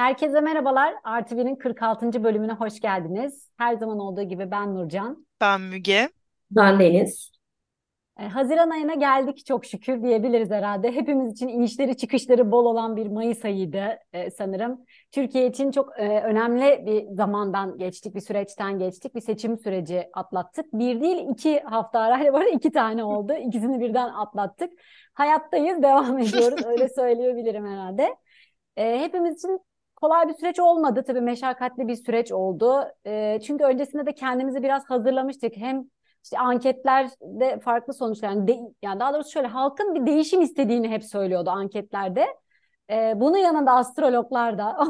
Herkese merhabalar. RTV'nin 46. bölümüne hoş geldiniz. Her zaman olduğu gibi ben Nurcan. Ben Müge. Ben Deniz. Ee, Haziran ayına geldik çok şükür diyebiliriz herhalde. Hepimiz için inişleri çıkışları bol olan bir Mayıs ayıydı e, sanırım. Türkiye için çok e, önemli bir zamandan geçtik, bir süreçten geçtik. Bir seçim süreci atlattık. Bir değil iki hafta arayla var iki tane oldu. İkisini birden atlattık. Hayattayız, devam ediyoruz. Öyle söyleyebilirim herhalde. E, hepimiz için kolay bir süreç olmadı. Tabii meşakkatli bir süreç oldu. E, çünkü öncesinde de kendimizi biraz hazırlamıştık. Hem işte anketlerde farklı sonuçlar yani, de, yani daha doğrusu şöyle halkın bir değişim istediğini hep söylüyordu anketlerde. Ee, bunun yanında astrologlar da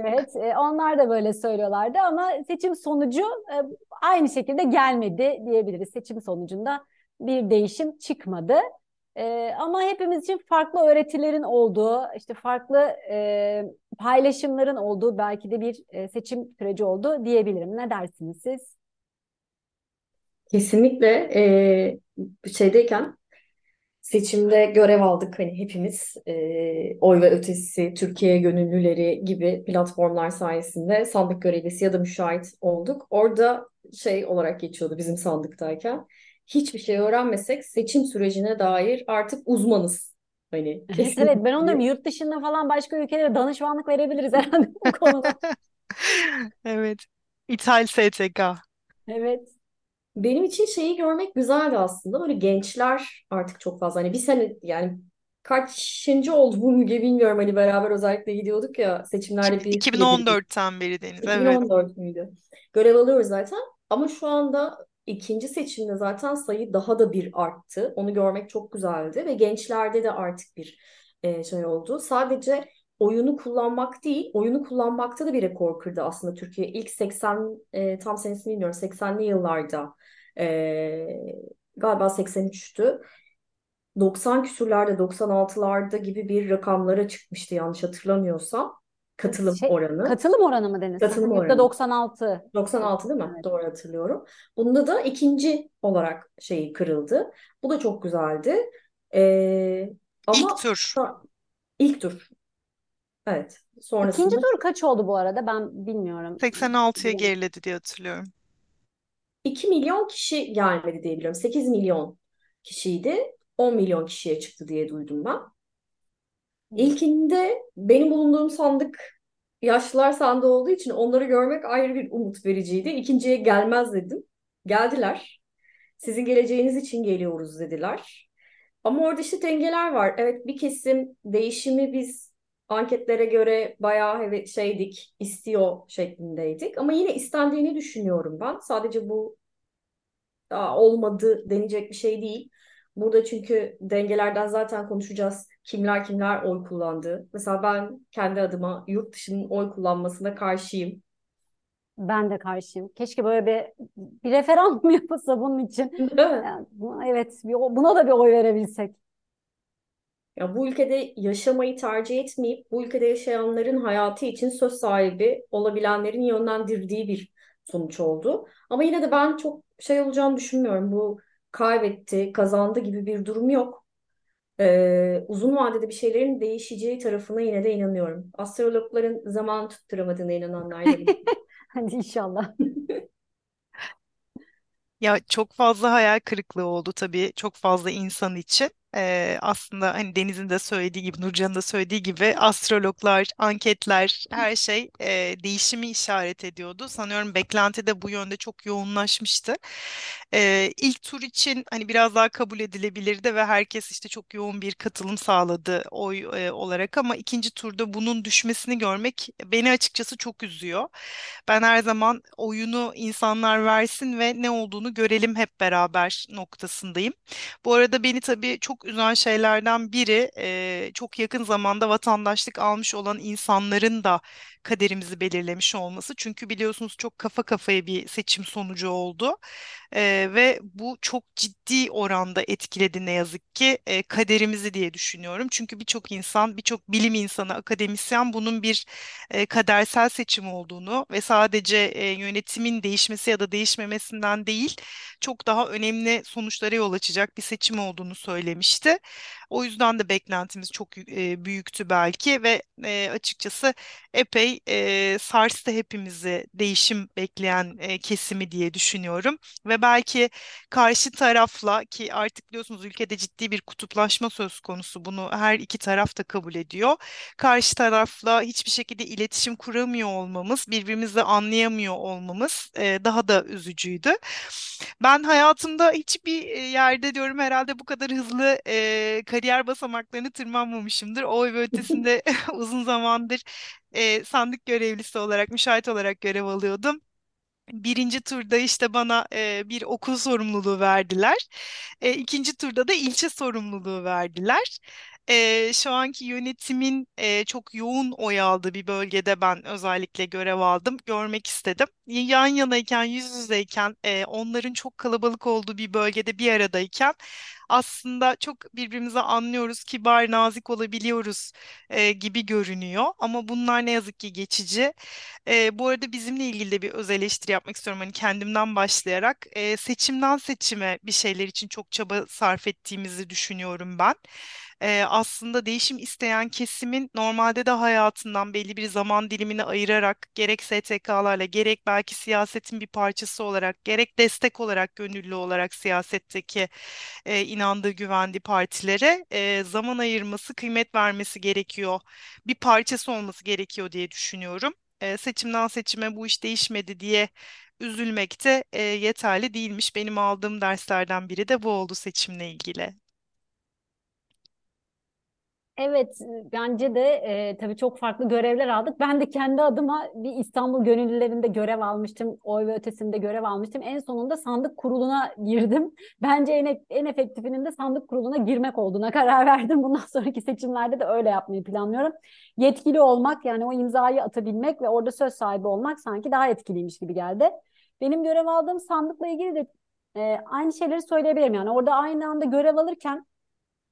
evet e, onlar da böyle söylüyorlardı ama seçim sonucu e, aynı şekilde gelmedi diyebiliriz. Seçim sonucunda bir değişim çıkmadı. E, ama hepimiz için farklı öğretilerin olduğu, işte farklı e, paylaşımların olduğu belki de bir e, seçim süreci oldu diyebilirim. Ne dersiniz siz? Kesinlikle e, şeydeyken seçimde görev aldık hani hepimiz e, oy ve ötesi Türkiye gönüllüleri gibi platformlar sayesinde sandık görevlisi ya da müşahit olduk. Orada şey olarak geçiyordu bizim sandıktayken. Hiçbir şey öğrenmesek seçim sürecine dair artık uzmanız. Hani Evet evet ben onları yurt dışında falan başka ülkelere danışmanlık verebiliriz herhalde bu konuda. Evet. İthal STK. Evet. Benim için şeyi görmek güzeldi aslında. Böyle gençler artık çok fazla. Hani bir sene yani kaçıncı oldu bu Müge bilmiyorum. Hani beraber özellikle gidiyorduk ya seçimlerde bir 2014'ten beri Deniz. Evet. 2014 müydü? Görev alıyoruz zaten. Ama şu anda ikinci seçimde zaten sayı daha da bir arttı. Onu görmek çok güzeldi ve gençlerde de artık bir e, şey oldu. Sadece oyunu kullanmak değil, oyunu kullanmakta da bir rekor kırdı aslında Türkiye. İlk 80 e, tam senesini bilmiyorum 80'li yıllarda e, galiba 83'tü. 90 küsürlerde 96'larda gibi bir rakamlara çıkmıştı yanlış hatırlamıyorsam. Katılım Şey, oranı. katılım oranı mı Deniz? Katılım Yüzde oranı. 96. 96 değil mi? Evet. Doğru hatırlıyorum. Bunda da ikinci olarak şeyi kırıldı. Bu da çok güzeldi. Ee, İlk ama tur. ilk tur. Evet. İkinci Sonrasında tur kaç oldu bu arada? Ben bilmiyorum. 86'ya geriledi diye hatırlıyorum. 2 milyon kişi gelmedi diye biliyorum. 8 milyon kişiydi. 10 milyon kişiye çıktı diye duydum ben. İlkinde benim bulunduğum sandık yaşlılar sandığı olduğu için onları görmek ayrı bir umut vericiydi. İkinciye gelmez dedim. Geldiler. Sizin geleceğiniz için geliyoruz dediler. Ama orada işte dengeler var. Evet bir kesim değişimi biz anketlere göre bayağı şeydik, istiyor şeklindeydik. Ama yine istendiğini düşünüyorum ben. Sadece bu daha olmadı denecek bir şey değil. Burada çünkü dengelerden zaten konuşacağız. Kimler kimler oy kullandı. Mesela ben kendi adıma yurt dışının oy kullanmasına karşıyım. Ben de karşıyım. Keşke böyle bir bir referandum yapılsa bunun için. Yani evet, bir, buna da bir oy verebilsek. Ya bu ülkede yaşamayı tercih etmeyip bu ülkede yaşayanların hayatı için söz sahibi olabilenlerin yönlendirdiği bir sonuç oldu. Ama yine de ben çok şey olacağını düşünmüyorum. Bu kaybetti, kazandı gibi bir durum yok. Ee, uzun vadede bir şeylerin değişeceği tarafına yine de inanıyorum. Astrologların zaman tutturamadığına inananlardanım. Hadi inşallah. Ya çok fazla hayal kırıklığı oldu tabii çok fazla insan için. Ee, aslında hani Deniz'in de söylediği gibi, Nurcan'ın da söylediği gibi astrologlar, anketler, her şey e, değişimi işaret ediyordu. Sanıyorum beklenti de bu yönde çok yoğunlaşmıştı. Ee, ilk tur için hani biraz daha kabul edilebilirdi ve herkes işte çok yoğun bir katılım sağladı oy e, olarak ama ikinci turda bunun düşmesini görmek beni açıkçası çok üzüyor. Ben her zaman oyunu insanlar versin ve ne olduğunu görelim hep beraber noktasındayım. Bu arada beni tabii çok üzen şeylerden biri e, çok yakın zamanda vatandaşlık almış olan insanların da kaderimizi belirlemiş olması. Çünkü biliyorsunuz çok kafa kafaya bir seçim sonucu oldu. Ee, ve bu çok ciddi oranda etkiledi ne yazık ki e, kaderimizi diye düşünüyorum. Çünkü birçok insan, birçok bilim insanı, akademisyen bunun bir e, kadersel seçim olduğunu ve sadece e, yönetimin değişmesi ya da değişmemesinden değil, çok daha önemli sonuçlara yol açacak bir seçim olduğunu söylemişti. O yüzden de beklentimiz çok e, büyüktü belki ve e, açıkçası epey e, sarstı hepimizi değişim bekleyen e, kesimi diye düşünüyorum. Ve belki karşı tarafla ki artık biliyorsunuz ülkede ciddi bir kutuplaşma söz konusu bunu her iki taraf da kabul ediyor. Karşı tarafla hiçbir şekilde iletişim kuramıyor olmamız, birbirimizi anlayamıyor olmamız e, daha da üzücüydü. Ben hayatımda hiçbir e, yerde diyorum herhalde bu kadar hızlı e, kariyer basamaklarını tırmanmamışımdır. O ve ötesinde uzun zamandır e, sandık görevlisi olarak, müşahit olarak görev alıyordum. Birinci turda işte bana e, bir okul sorumluluğu verdiler. E, ikinci turda da ilçe sorumluluğu verdiler. E, şu anki yönetimin e, çok yoğun oy aldığı bir bölgede ben özellikle görev aldım. Görmek istedim. Yan yanayken, yüz yüzeyken, e, onların çok kalabalık olduğu bir bölgede bir aradayken aslında çok birbirimizi anlıyoruz, kibar, nazik olabiliyoruz e, gibi görünüyor. Ama bunlar ne yazık ki geçici. E, bu arada bizimle ilgili de bir öz eleştiri yapmak istiyorum. Hani kendimden başlayarak e, seçimden seçime bir şeyler için çok çaba sarf ettiğimizi düşünüyorum ben e, aslında değişim isteyen kesimin normalde de hayatından belli bir zaman dilimini ayırarak gerek STK'larla gerek belki siyasetin bir parçası olarak gerek destek olarak gönüllü olarak siyasetteki e, inandığı güvendiği partilere e, zaman ayırması kıymet vermesi gerekiyor bir parçası olması gerekiyor diye düşünüyorum. E, seçimden seçime bu iş değişmedi diye üzülmek de e, yeterli değilmiş. Benim aldığım derslerden biri de bu oldu seçimle ilgili. Evet, bence de e, tabii çok farklı görevler aldık. Ben de kendi adıma bir İstanbul Gönüllülerinde görev almıştım. Oy ve ötesinde görev almıştım. En sonunda sandık kuruluna girdim. Bence en, en efektifinin de sandık kuruluna girmek olduğuna karar verdim. Bundan sonraki seçimlerde de öyle yapmayı planlıyorum. Yetkili olmak yani o imzayı atabilmek ve orada söz sahibi olmak sanki daha etkiliymiş gibi geldi. Benim görev aldığım sandıkla ilgili de e, aynı şeyleri söyleyebilirim. Yani orada aynı anda görev alırken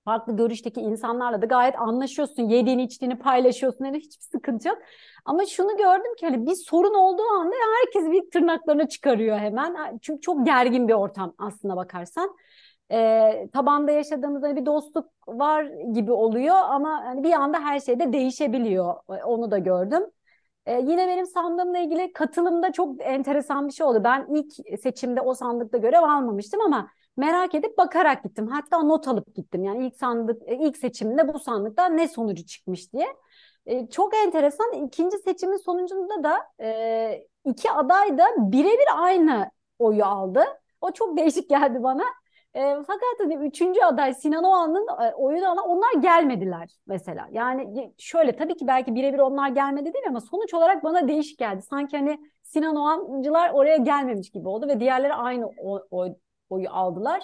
farklı görüşteki insanlarla da gayet anlaşıyorsun. Yediğini içtiğini paylaşıyorsun. Yani hiçbir sıkıntı yok. Ama şunu gördüm ki hani bir sorun olduğu anda herkes bir tırnaklarını çıkarıyor hemen. Çünkü çok gergin bir ortam aslına bakarsan. Ee, tabanda yaşadığımızda hani bir dostluk var gibi oluyor ama hani bir anda her şey de değişebiliyor. Onu da gördüm. Ee, yine benim sandığımla ilgili katılımda çok enteresan bir şey oldu. Ben ilk seçimde o sandıkta görev almamıştım ama merak edip bakarak gittim. Hatta not alıp gittim. Yani ilk sandık e, ilk seçimde bu sandıkta ne sonucu çıkmış diye. E, çok enteresan. İkinci seçimin sonucunda da e, iki aday da birebir aynı oyu aldı. O çok değişik geldi bana. E, fakat hani üçüncü aday Sinan Oğan'ın e, oyunu alan onlar gelmediler mesela. Yani şöyle tabii ki belki birebir onlar gelmedi değil ama sonuç olarak bana değişik geldi. Sanki hani Sinan Oğancılar oraya gelmemiş gibi oldu ve diğerleri aynı oy, oy oyu aldılar.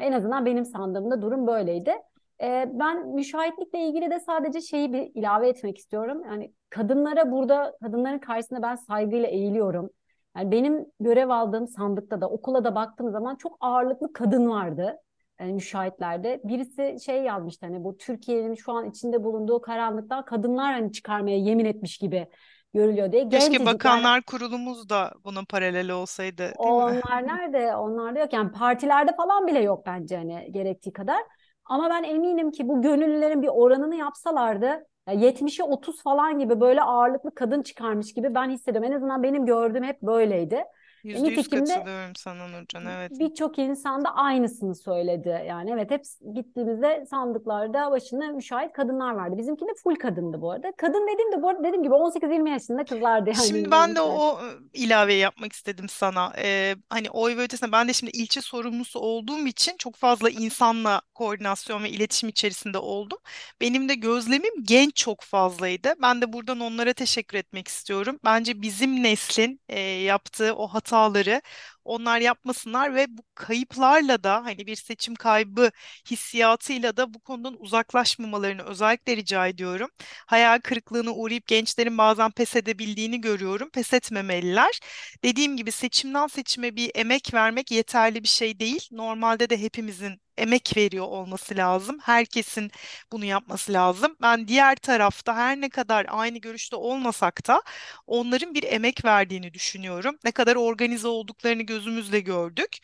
En azından benim sandığımda durum böyleydi. E, ben müşahitlikle ilgili de sadece şeyi bir ilave etmek istiyorum. Yani kadınlara burada, kadınların karşısında ben saygıyla eğiliyorum. Yani benim görev aldığım sandıkta da okula da baktığım zaman çok ağırlıklı kadın vardı. Yani müşahitlerde. Birisi şey yazmıştı hani bu Türkiye'nin şu an içinde bulunduğu karanlıktan kadınlar hani çıkarmaya yemin etmiş gibi görülüyor diye. Keşke Gencecik bakanlar kurulumuz da bunun paraleli olsaydı, değil mi? onlar nerede? Onlar da yok. Yani partilerde falan bile yok bence hani gerektiği kadar. Ama ben eminim ki bu gönüllülerin bir oranını yapsalardı ya 70'e 30 falan gibi böyle ağırlıklı kadın çıkarmış gibi ben hissediyorum. En azından benim gördüğüm hep böyleydi. Yüzde yüz katılıyorum sana Nurcan, evet. birçok insan da aynısını söyledi. Yani evet hep gittiğimizde sandıklarda başında müşahit kadınlar vardı. Bizimki de full kadındı bu arada. Kadın dediğim de bu arada dediğim gibi 18-20 yaşında kızlardı yani Şimdi ben de o ilaveyi yapmak istedim sana. Ee, hani oy ve ötesine ben de şimdi ilçe sorumlusu olduğum için çok fazla insanla koordinasyon ve iletişim içerisinde oldum. Benim de gözlemim genç çok fazlaydı. Ben de buradan onlara teşekkür etmek istiyorum. Bence bizim neslin e, yaptığı o hataları Onlar yapmasınlar ve bu kayıplarla da hani bir seçim kaybı hissiyatıyla da bu konudan uzaklaşmamalarını özellikle rica ediyorum. Hayal kırıklığına uğrayıp gençlerin bazen pes edebildiğini görüyorum. Pes etmemeliler. Dediğim gibi seçimden seçime bir emek vermek yeterli bir şey değil. Normalde de hepimizin emek veriyor olması lazım. Herkesin bunu yapması lazım. Ben diğer tarafta her ne kadar aynı görüşte olmasak da onların bir emek verdiğini düşünüyorum. Ne kadar organize olduklarını gözümüzle gördük.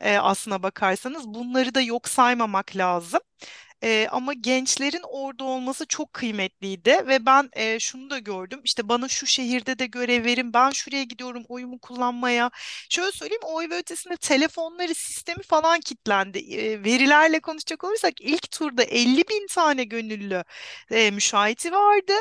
Ee, aslına bakarsanız bunları da yok saymamak lazım. Ee, ama gençlerin orada olması çok kıymetliydi ve ben e, şunu da gördüm. İşte bana şu şehirde de görev verin, ben şuraya gidiyorum oyumu kullanmaya. Şöyle söyleyeyim, oy ve ötesinde telefonları, sistemi falan kilitlendi. E, verilerle konuşacak olursak ilk turda 50 bin tane gönüllü e, müşahiti vardı.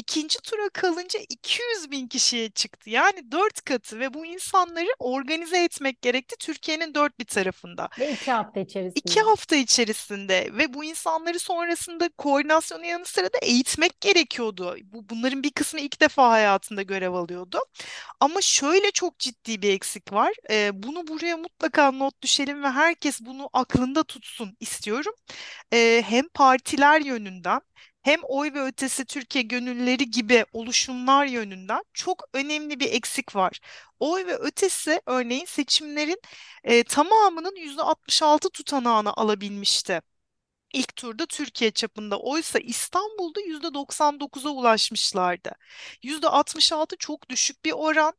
İkinci tura kalınca 200 bin kişiye çıktı. Yani dört katı ve bu insanları organize etmek gerekti Türkiye'nin dört bir tarafında. Ve iki hafta İki içerisinde. hafta içerisinde ve bu insanları sonrasında koordinasyonun yanı sıra da eğitmek gerekiyordu. Bu, bunların bir kısmı ilk defa hayatında görev alıyordu. Ama şöyle çok ciddi bir eksik var. Ee, bunu buraya mutlaka not düşelim ve herkes bunu aklında tutsun istiyorum. Ee, hem partiler yönünden hem oy ve ötesi Türkiye gönüllüleri gibi oluşumlar yönünden çok önemli bir eksik var. Oy ve ötesi örneğin seçimlerin e, tamamının %66 tutanağını alabilmişti. İlk turda Türkiye çapında oysa İstanbul'da %99'a ulaşmışlardı. %66 çok düşük bir oran.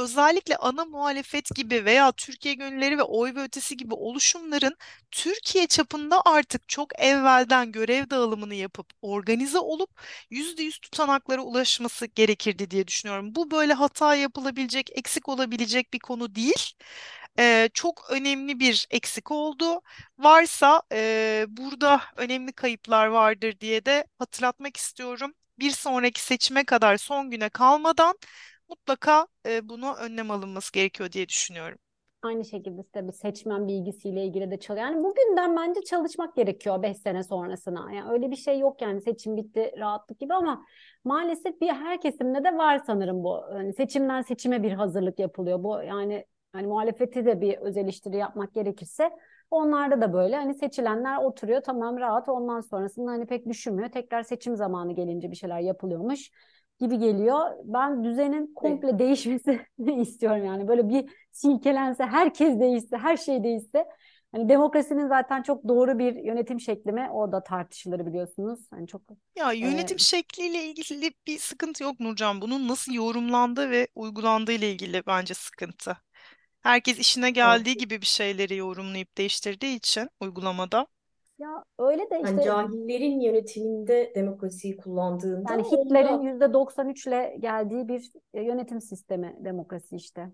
Özellikle ana muhalefet gibi veya Türkiye Gönülleri ve Oy ve Ötesi gibi oluşumların Türkiye çapında artık çok evvelden görev dağılımını yapıp organize olup %100 tutanaklara ulaşması gerekirdi diye düşünüyorum. Bu böyle hata yapılabilecek, eksik olabilecek bir konu değil. Ee, çok önemli bir eksik oldu. Varsa e, burada önemli kayıplar vardır diye de hatırlatmak istiyorum. Bir sonraki seçime kadar son güne kalmadan mutlaka e, bunu önlem alınması gerekiyor diye düşünüyorum. Aynı şekilde bir seçmen bilgisiyle ilgili de çalışıyor. Yani bugünden bence çalışmak gerekiyor 5 sene sonrasına. Yani öyle bir şey yok yani seçim bitti rahatlık gibi ama maalesef bir her kesimde de var sanırım bu. Yani seçimden seçime bir hazırlık yapılıyor. Bu yani hani muhalefeti de bir öz eleştiri yapmak gerekirse onlarda da böyle hani seçilenler oturuyor tamam rahat ondan sonrasında hani pek düşünmüyor. Tekrar seçim zamanı gelince bir şeyler yapılıyormuş gibi geliyor. Ben düzenin komple değişmesini istiyorum yani. Böyle bir silkelense, herkes değişse, her şey değişse. Hani demokrasinin zaten çok doğru bir yönetim şekli mi? O da tartışılır biliyorsunuz. Hani çok Ya e, yönetim şekliyle ilgili bir sıkıntı yok Nurcan. Bunun nasıl yorumlandığı ve uygulandığı ile ilgili bence sıkıntı. Herkes işine geldiği gibi bir şeyleri yorumlayıp değiştirdiği için uygulamada. Ya öyle de Yani işte cahillerin yönetiminde demokrasiyi kullandığında yani Hitler'in onda yüzde 93 ile geldiği bir e, yönetim sistemi demokrasi işte.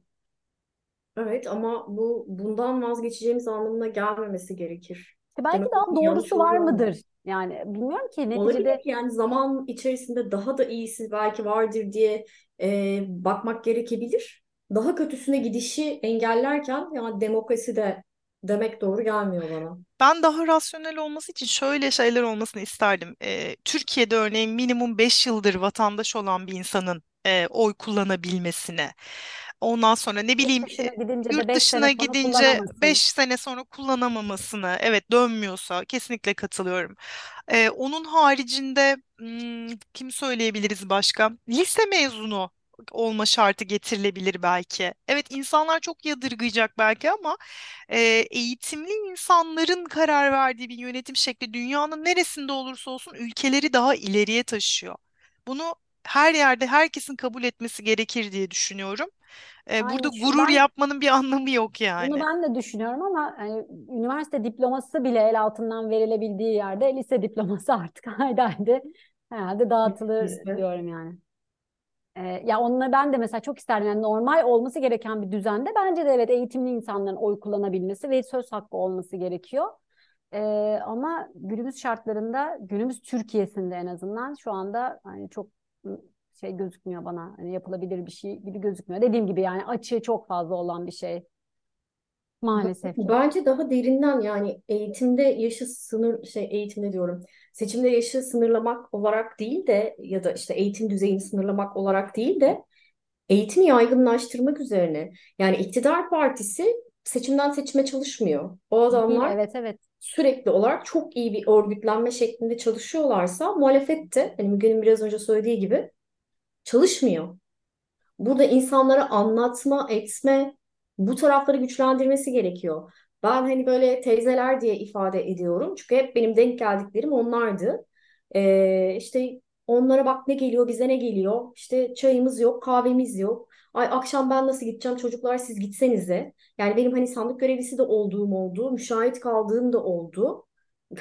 evet ama bu bundan vazgeçeceğimiz anlamına gelmemesi gerekir. İşte belki daha Demokrasi yanlış doğrusu var mu? mıdır? Yani bilmiyorum ki neticede Olabilir yani zaman içerisinde daha da iyisi belki vardır diye e, bakmak gerekebilir. Daha kötüsüne gidişi engellerken yani demokrasi de demek doğru gelmiyor bana. Ben daha rasyonel olması için şöyle şeyler olmasını isterdim. Ee, Türkiye'de örneğin minimum 5 yıldır vatandaş olan bir insanın e, oy kullanabilmesine. Ondan sonra ne yurt bileyim dışına e, gidince de yurt 5 dışına sene sonra gidince kullanamasın. 5 sene sonra kullanamamasını, evet dönmüyorsa kesinlikle katılıyorum. Ee, onun haricinde hmm, kim söyleyebiliriz başka? Lise mezunu olma şartı getirilebilir belki. Evet insanlar çok yadırgayacak belki ama e, eğitimli insanların karar verdiği bir yönetim şekli dünyanın neresinde olursa olsun ülkeleri daha ileriye taşıyor. Bunu her yerde herkesin kabul etmesi gerekir diye düşünüyorum. E, burada Aynen şu gurur ben yapmanın bir anlamı yok bunu yani. ben de düşünüyorum ama hani, üniversite diploması bile el altından verilebildiği yerde lise diploması artık haydi haydi herhalde dağıtılır Bizde. diyorum yani. Ee, ya onunla ben de mesela çok isterdim yani normal olması gereken bir düzende bence de evet eğitimli insanların oy kullanabilmesi ve söz hakkı olması gerekiyor. Ee, ama günümüz şartlarında günümüz Türkiye'sinde en azından şu anda hani çok şey gözükmüyor bana hani yapılabilir bir şey gibi gözükmüyor. Dediğim gibi yani açığı çok fazla olan bir şey maalesef. Bence daha derinden yani eğitimde yaşı sınır şey eğitimde diyorum. Seçimde yaşı sınırlamak olarak değil de ya da işte eğitim düzeyini sınırlamak olarak değil de eğitimi yaygınlaştırmak üzerine. Yani iktidar partisi seçimden seçime çalışmıyor. O adamlar evet evet. sürekli olarak çok iyi bir örgütlenme şeklinde çalışıyorlarsa muhalefet de hani Müge'nin biraz önce söylediği gibi çalışmıyor. Burada insanlara anlatma, etme, bu tarafları güçlendirmesi gerekiyor. Ben hani böyle teyzeler diye ifade ediyorum. Çünkü hep benim denk geldiklerim onlardı. Ee, işte onlara bak ne geliyor, bize ne geliyor. İşte çayımız yok, kahvemiz yok. Ay akşam ben nasıl gideceğim çocuklar siz gitsenize. Yani benim hani sandık görevlisi de olduğum oldu, müşahit kaldığım da oldu.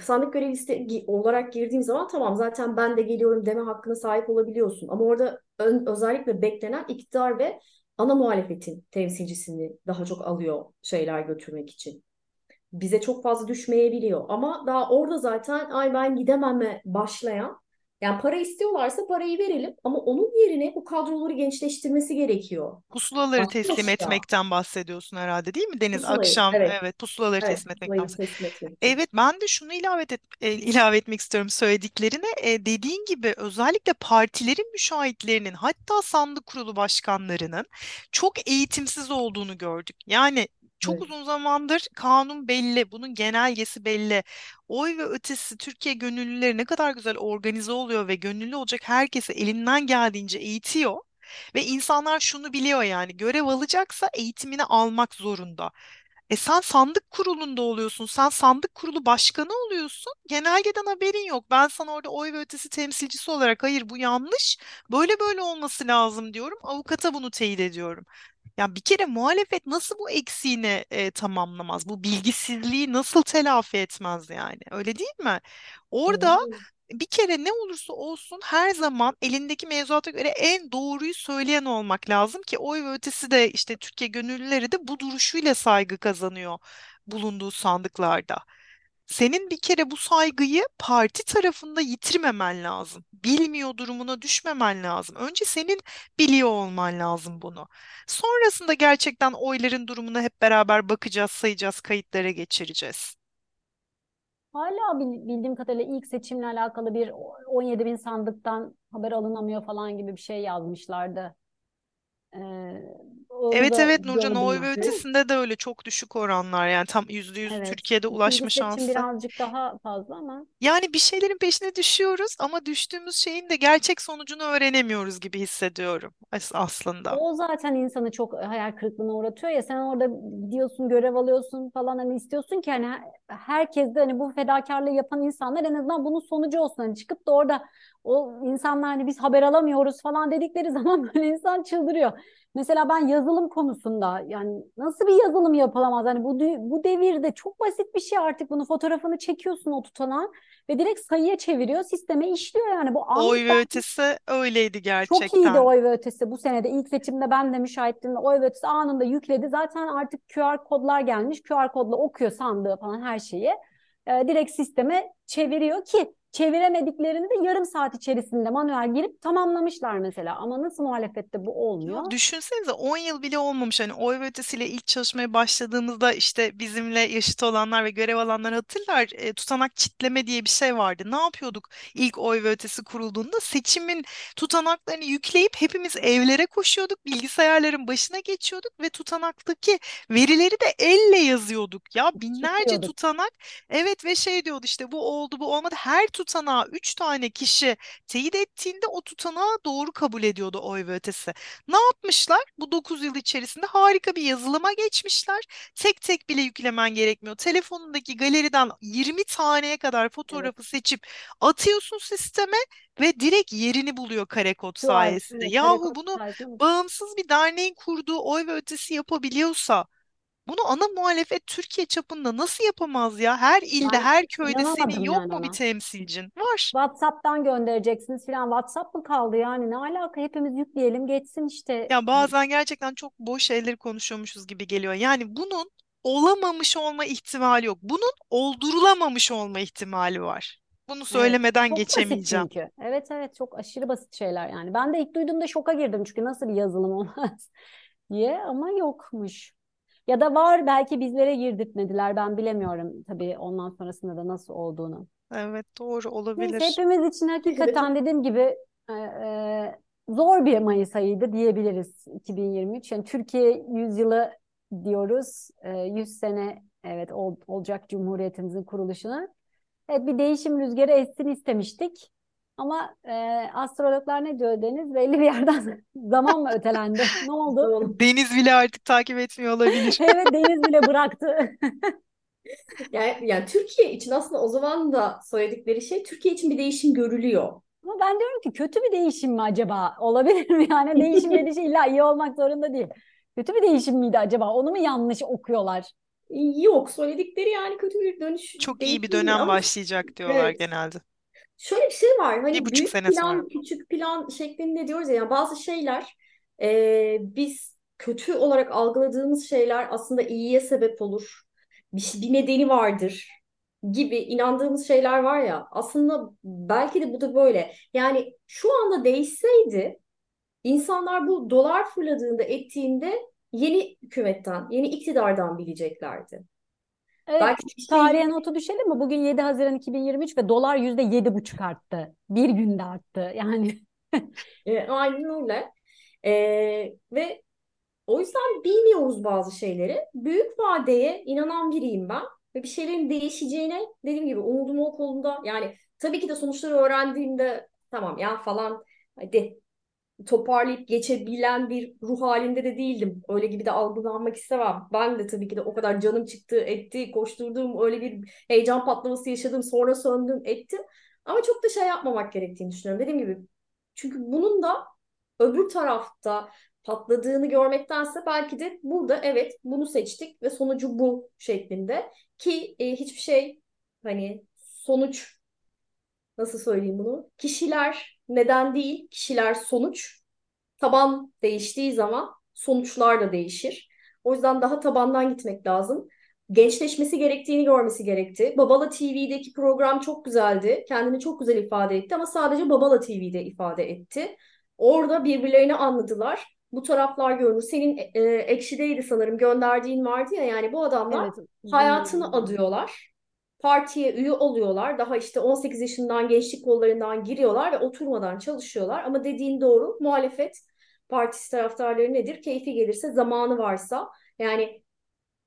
Sandık görevlisi olarak girdiğim zaman tamam zaten ben de geliyorum deme hakkına sahip olabiliyorsun. Ama orada ön- özellikle beklenen iktidar ve ana muhalefetin temsilcisini daha çok alıyor şeyler götürmek için. Bize çok fazla düşmeyebiliyor. Ama daha orada zaten ay ben gidememe başlayan yani para istiyorlarsa parayı verelim ama onun yerine bu kadroları gençleştirmesi gerekiyor. Pusulaları teslim 60 ya etmekten bahsediyorsun herhalde değil mi Deniz? pusulayı Akşam evet evet pusulaları evet teslim etmekten bahsediyorsun. teslim. Evet ben de şunu ilave et, e, ilave etmek istiyorum söylediklerine. E, dediğin gibi özellikle partilerin müşahitlerinin hatta sandık kurulu başkanlarının çok eğitimsiz olduğunu gördük. Yani çok Evet. uzun zamandır kanun belli, bunun genelgesi belli. Oy ve ötesi Türkiye gönüllüleri ne kadar güzel organize oluyor ve gönüllü olacak herkese elinden geldiğince eğitiyor. Ve insanlar şunu biliyor yani görev alacaksa eğitimini almak zorunda. E sen sandık kurulunda oluyorsun. Sen sandık kurulu başkanı oluyorsun. Genelgeden haberin yok. Ben sana orada oy ve ötesi temsilcisi olarak hayır bu yanlış. Böyle böyle olması lazım diyorum. Avukata bunu teyit ediyorum. Ya bir kere muhalefet nasıl bu eksiğini e, tamamlamaz? Bu bilgisizliği nasıl telafi etmez yani? Öyle değil mi? Orada bir kere ne olursa olsun her zaman elindeki mevzuata göre en doğruyu söyleyen olmak lazım ki oy ve ötesi de işte Türkiye gönüllüleri de bu duruşuyla saygı kazanıyor bulunduğu sandıklarda. Senin bir kere bu saygıyı parti tarafında yitirmemen lazım. Bilmiyor durumuna düşmemen lazım. Önce senin biliyor olman lazım bunu. Sonrasında gerçekten oyların durumuna hep beraber bakacağız, sayacağız, kayıtlara geçireceğiz. Hala bil- bildiğim kadarıyla ilk seçimle alakalı bir 17 bin sandıktan haber alınamıyor falan gibi bir şey yazmışlardı. Ee, Evet evet Nurcan gördüm ben. Değil mi? ötesinde de öyle çok düşük oranlar yani tam yüzde yüz Evet. Türkiye'de ulaşma seçim şansı. birazcık daha fazla ama Yani bir şeylerin peşine düşüyoruz ama düştüğümüz şeyin de gerçek sonucunu öğrenemiyoruz gibi hissediyorum as- aslında. o zaten insanı çok hayal kırıklığına uğratıyor ya sen orada gidiyorsun görev alıyorsun falan hani istiyorsun ki hani herkes de hani bu fedakarlığı yapan insanlar en azından bunun sonucu olsun. Hani çıkıp da orada o insanlar hani biz haber alamıyoruz falan dedikleri zaman böyle insan çıldırıyor. Mesela ben yazılım konusunda yani nasıl bir yazılım yapılamaz? Hani bu bu devirde çok basit bir şey artık bunu fotoğrafını çekiyorsun o tutanağı ve direkt sayıya çeviriyor, sisteme işliyor yani bu Oy ve ötesi öyleydi çok iyiydi gerçekten. oy ve ötesi. Bu senede ilk seçimde ben de müşahittim. Oy ve ötesi anında yükledi. Zaten artık QR kodlar gelmiş. QR kodla okuyor sandığı falan her şeyi. Ee, direkt sisteme çeviriyor ki çeviremediklerini de yarım saat içerisinde manuel girip tamamlamışlar mesela. Ama nasıl muhalefette bu olmuyor? Ya düşünsenize 10 yıl bile olmamış hani oy ve ötesiyle ilk çalışmaya başladığımızda işte bizimle yaşıt olanlar ve görev alanlar hatırlar e, tutanak çitleme diye bir şey vardı. Ne yapıyorduk ilk oy ve ötesi kurulduğunda seçimin tutanaklarını yükleyip hepimiz evlere koşuyorduk bilgisayarların başına geçiyorduk ve tutanaktaki verileri de elle yazıyorduk ya binlerce tutanak evet ve şey diyordu işte bu oldu bu olmadı her tutanağı 3 tane kişi teyit ettiğinde o tutanağı doğru kabul ediyordu oy ve ötesi. Ne yapmışlar? Bu 9 yıl içerisinde harika bir yazılıma geçmişler. Tek tek bile yüklemen gerekmiyor. Telefonundaki galeriden 20 taneye kadar Evet. fotoğrafı seçip atıyorsun sisteme ve direkt yerini buluyor kare kod QR, sayesinde. evet, Yahu karekod bunu bağımsız bir derneğin kurduğu oy ve ötesi yapabiliyorsa bunu ana muhalefet Türkiye çapında nasıl yapamaz ya? Her ilde, Ben her köyde senin yok yani mu bir ona. temsilcin? Var. WhatsApp'tan göndereceksiniz filan. WhatsApp mı kaldı yani? Ne alaka? Hepimiz yükleyelim geçsin işte. Ya bazen gerçekten çok boş şeyleri konuşuyormuşuz gibi geliyor. Yani bunun olamamış olma ihtimali yok. Bunun oldurulamamış olma ihtimali var. Bunu Evet. söylemeden basit geçemeyeceğim. çünkü. Evet evet çok aşırı basit şeyler yani. Ben de ilk duyduğumda şoka girdim çünkü nasıl bir yazılım olmaz diye ama yokmuş. Ya da var belki bizlere girdirtmediler ben bilemiyorum tabii ondan sonrasında da nasıl olduğunu. Evet doğru Neyse olabilir. hepimiz için hakikaten dediğim gibi e, e, zor bir Mayıs ayıydı diyebiliriz 2023. Yani Türkiye yüzyılı diyoruz. E, 100 sene evet ol, olacak Cumhuriyetimizin kuruluşuna. Evet, bir değişim rüzgarı essin istemiştik. Ama e, astrologlar ne diyor Deniz? Belli bir yerden zaman mı ötelendi? Ne oldu? Deniz bile artık takip etmiyor olabilir. Evet Deniz bile bıraktı. Yani, yani Türkiye için aslında o zaman da söyledikleri şey Türkiye için bir değişim görülüyor. Ama ben diyorum ki kötü bir değişim mi acaba? Olabilir mi? Yani değişim dediği şey illa iyi olmak zorunda değil. Kötü bir değişim miydi acaba? Onu mu yanlış okuyorlar? Yok söyledikleri yani kötü bir dönüş Çok iyi bir dönem ama başlayacak diyorlar evet. genelde. Şöyle bir şey var Bir hani buçuk büyük sene plan sonra. küçük plan şeklinde diyoruz ya yani bazı şeyler e, biz kötü olarak algıladığımız şeyler aslında iyiye sebep olur. Bir, bir nedeni vardır gibi inandığımız şeyler var ya aslında belki de bu da böyle. Yani şu anda değişseydi insanlar bu dolar fırladığında ettiğinde yeni hükümetten, yeni iktidardan bileceklerdi. Evet, Belki şey tarihe notu düşelim mi? Bugün 7 Haziran 2023 ve dolar yüzde yedi buçuk arttı. Bir günde arttı. Yani E, aynen öyle. E, ve o yüzden bilmiyoruz bazı şeyleri. Büyük vadeye inanan biriyim ben. Ve bir şeylerin değişeceğine dediğim gibi umudum o konuda. Yani tabii ki de sonuçları öğrendiğimde tamam ya falan hadi toparlayıp geçebilen bir ruh halinde de değildim. Öyle gibi de algılanmak istemem. Ben de tabii ki de o kadar canım çıktı, etti, koşturdum, öyle bir heyecan patlaması yaşadım, sonra söndüm, ettim. Ama çok da şey yapmamak gerektiğini düşünüyorum. Dediğim gibi çünkü bunun da öbür tarafta patladığını görmektense belki de burada evet bunu seçtik ve sonucu bu şeklinde ki e, hiçbir şey hani sonuç nasıl söyleyeyim bunu? Kişiler neden değil, kişiler sonuç. Taban değiştiği zaman sonuçlar da değişir. O yüzden daha tabandan gitmek lazım. Gençleşmesi gerektiğini görmesi gerekti. Babala TV'deki program çok güzeldi. Kendini çok güzel ifade etti ama sadece Babala TV'de ifade etti. Orada birbirlerini anladılar. Bu taraflar görünür. Senin e, Ekşi'deydi sanırım gönderdiğin vardı ya yani bu adamlar evet hayatını adıyorlar. Partiye üye oluyorlar. Daha işte 18 yaşından gençlik kollarından giriyorlar ve oturmadan çalışıyorlar. Ama dediğin doğru. Muhalefet partisi taraftarları nedir? Keyfi gelirse, zamanı varsa. Yani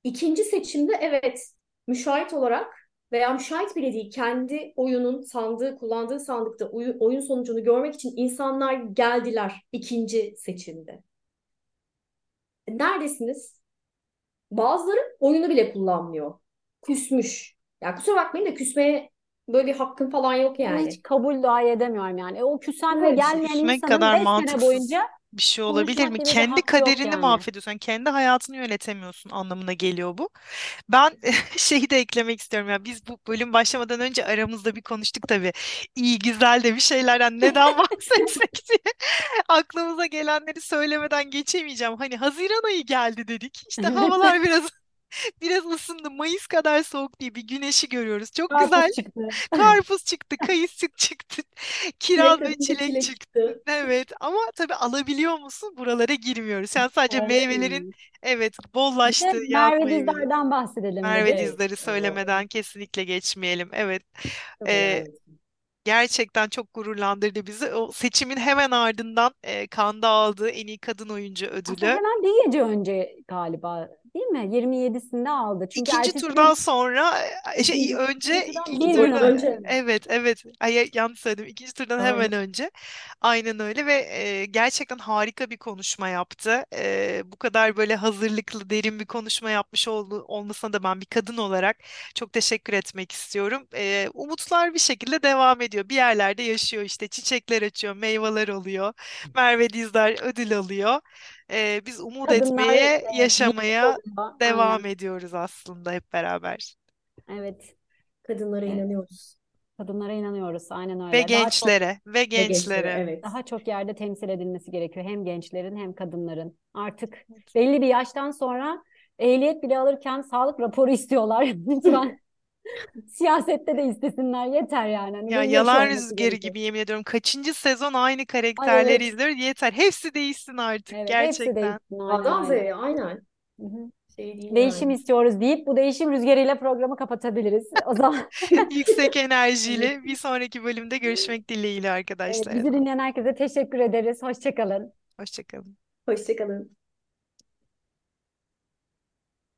ikinci seçimde evet müşahit olarak veya müşahit bile değil kendi oyunun sandığı, kullandığı sandıkta oyu- oyun sonucunu görmek için insanlar geldiler ikinci seçimde. Neredesiniz? Bazıları oyunu bile kullanmıyor. Küsmüş. Ya kusura bakmayın da küsmeye böyle bir hakkın falan yok yani. hiç kabul dahi edemiyorum yani. E, o küsen ve Evet. gelmeyen Küsmek insanın kadar 5 sene mantıksız boyunca bir şey olabilir konuşmak mi? gibi bir Kendi hakkı yok kaderini yani. mahvediyorsun. Kendi hayatını yönetemiyorsun anlamına geliyor bu. Ben şeyi de eklemek istiyorum ya. Biz bu bölüm başlamadan önce aramızda bir konuştuk tabii. İyi güzel de bir şeylerden neden bahsetsek diye. Aklımıza gelenleri söylemeden geçemeyeceğim. Hani Haziran ayı geldi dedik. İşte havalar biraz biraz ısındı. Mayıs kadar soğuk değil. Bir güneşi görüyoruz. Çok güzel. Karpuz çıktı. Karpuz çıktı, kayısı çıktı, kiraz ve çilek çilek çıktı. çıktı. Evet ama tabii alabiliyor musun? Buralara girmiyoruz. Sen sadece Evet. meyvelerin evet Bir de bollaştığı yaz Merve meyveleri. Dizdar'dan bahsedelim Merve dedik. dizleri söylemeden kesinlikle geçmeyelim. Evet. Çok Ee, önemli. gerçekten çok gururlandırdı bizi. O seçimin hemen ardından e, Cannes'da aldığı en iyi kadın oyuncu Aslında ödülü. hemen bir gece önce galiba değil mi? 27'sinde aldı. Çünkü İkinci ertesi turdan sonra e, şey, önce ikinci turdan ikinci turdan önce. evet evet. Ay yanlış söyledim. İkinci turdan hemen önce. Aynen öyle ve e, gerçekten harika bir konuşma yaptı. E, bu kadar böyle hazırlıklı derin bir konuşma yapmış oldu, olmasına da ben bir kadın olarak çok teşekkür etmek istiyorum. E, umutlar bir şekilde devam ediyor. Bir yerlerde yaşıyor işte. Çiçekler açıyor meyveler oluyor. Merve Dizdar ödül alıyor E, biz umut kadınlar etmeye e, yaşamaya devam Aynen. ediyoruz aslında hep beraber. Evet. Kadınlara E, inanıyoruz. kadınlara inanıyoruz. Aynen Ve öyle. Daha çok gençlere, ve Ve gençlere gençlere. evet. daha çok yerde temsil edilmesi gerekiyor. Hem gençlerin hem kadınların. Artık belli bir yaştan sonra ehliyet bile alırken sağlık raporu istiyorlar. Lütfen siyasette de istesinler. Yeter yani. Hani Ya yalan rüzgarı gerekiyor. gibi yemin ediyorum. Kaçıncı sezon aynı Ay karakterleri evet. izliyoruz. Yeter. Hepsi değişsin artık Evet, hepsi gerçekten. değişsin. Aynen A'dan. Z'ye aynen. Hı hı. Şey Değişim yani. istiyoruz deyip bu değişim rüzgarıyla programı kapatabiliriz. O zaman Yüksek enerjiyle bir sonraki bölümde görüşmek dileğiyle evet, arkadaşlar. bizi dinleyen herkese teşekkür ederiz. Hoşça kalın. Hoşçakalın. Hoşçakalın.